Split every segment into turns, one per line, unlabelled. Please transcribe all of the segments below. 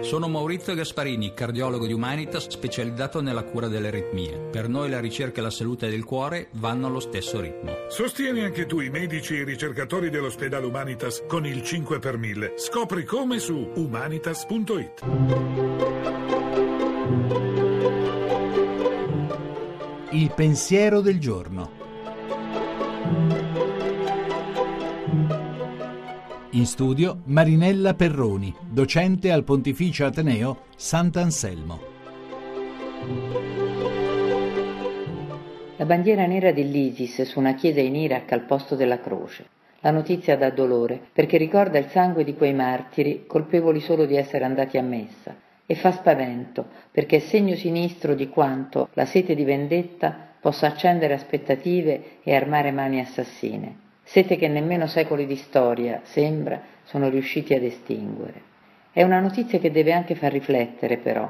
Sono Maurizio Gasparini, cardiologo di Humanitas specializzato nella cura delle aritmie. Per noi la ricerca e la salute del cuore vanno allo stesso ritmo.
Sostieni anche tu i medici e i ricercatori dell'ospedale Humanitas con il 5 per 1000. Scopri come su humanitas.it.
Il pensiero del giorno. In studio Marinella Perroni, docente al Pontificio Ateneo Sant'Anselmo.
La bandiera nera dell'ISIS su una chiesa in Iraq al posto della croce. La notizia dà dolore perché ricorda il sangue di quei martiri colpevoli solo di essere andati a messa e fa spavento perché è segno sinistro di quanto la sete di vendetta possa accendere aspettative e armare mani assassine sete che nemmeno secoli di storia, sembra, sono riusciti ad estinguere. È una notizia che deve anche far riflettere, però.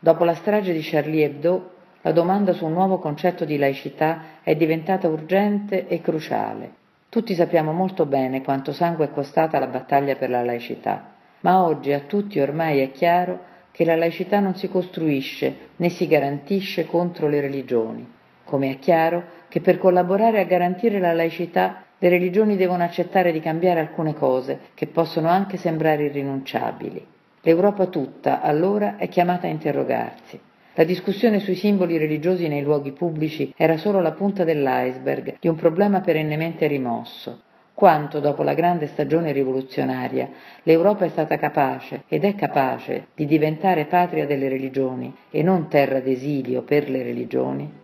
Dopo la strage di Charlie Hebdo, la domanda su un nuovo concetto di laicità è diventata urgente e cruciale. Tutti sappiamo molto bene quanto sangue è costata la battaglia per la laicità, ma oggi a tutti ormai è chiaro che la laicità non si costruisce né si garantisce contro le religioni, come è chiaro che per collaborare a garantire la laicità le religioni devono accettare di cambiare alcune cose che possono anche sembrare irrinunciabili. L'Europa tutta, allora, è chiamata a interrogarsi. La discussione sui simboli religiosi nei luoghi pubblici era solo la punta dell'iceberg di un problema perennemente rimosso. Quanto, dopo la grande stagione rivoluzionaria, l'Europa è stata capace, ed è capace, di diventare patria delle religioni e non terra d'esilio per le religioni?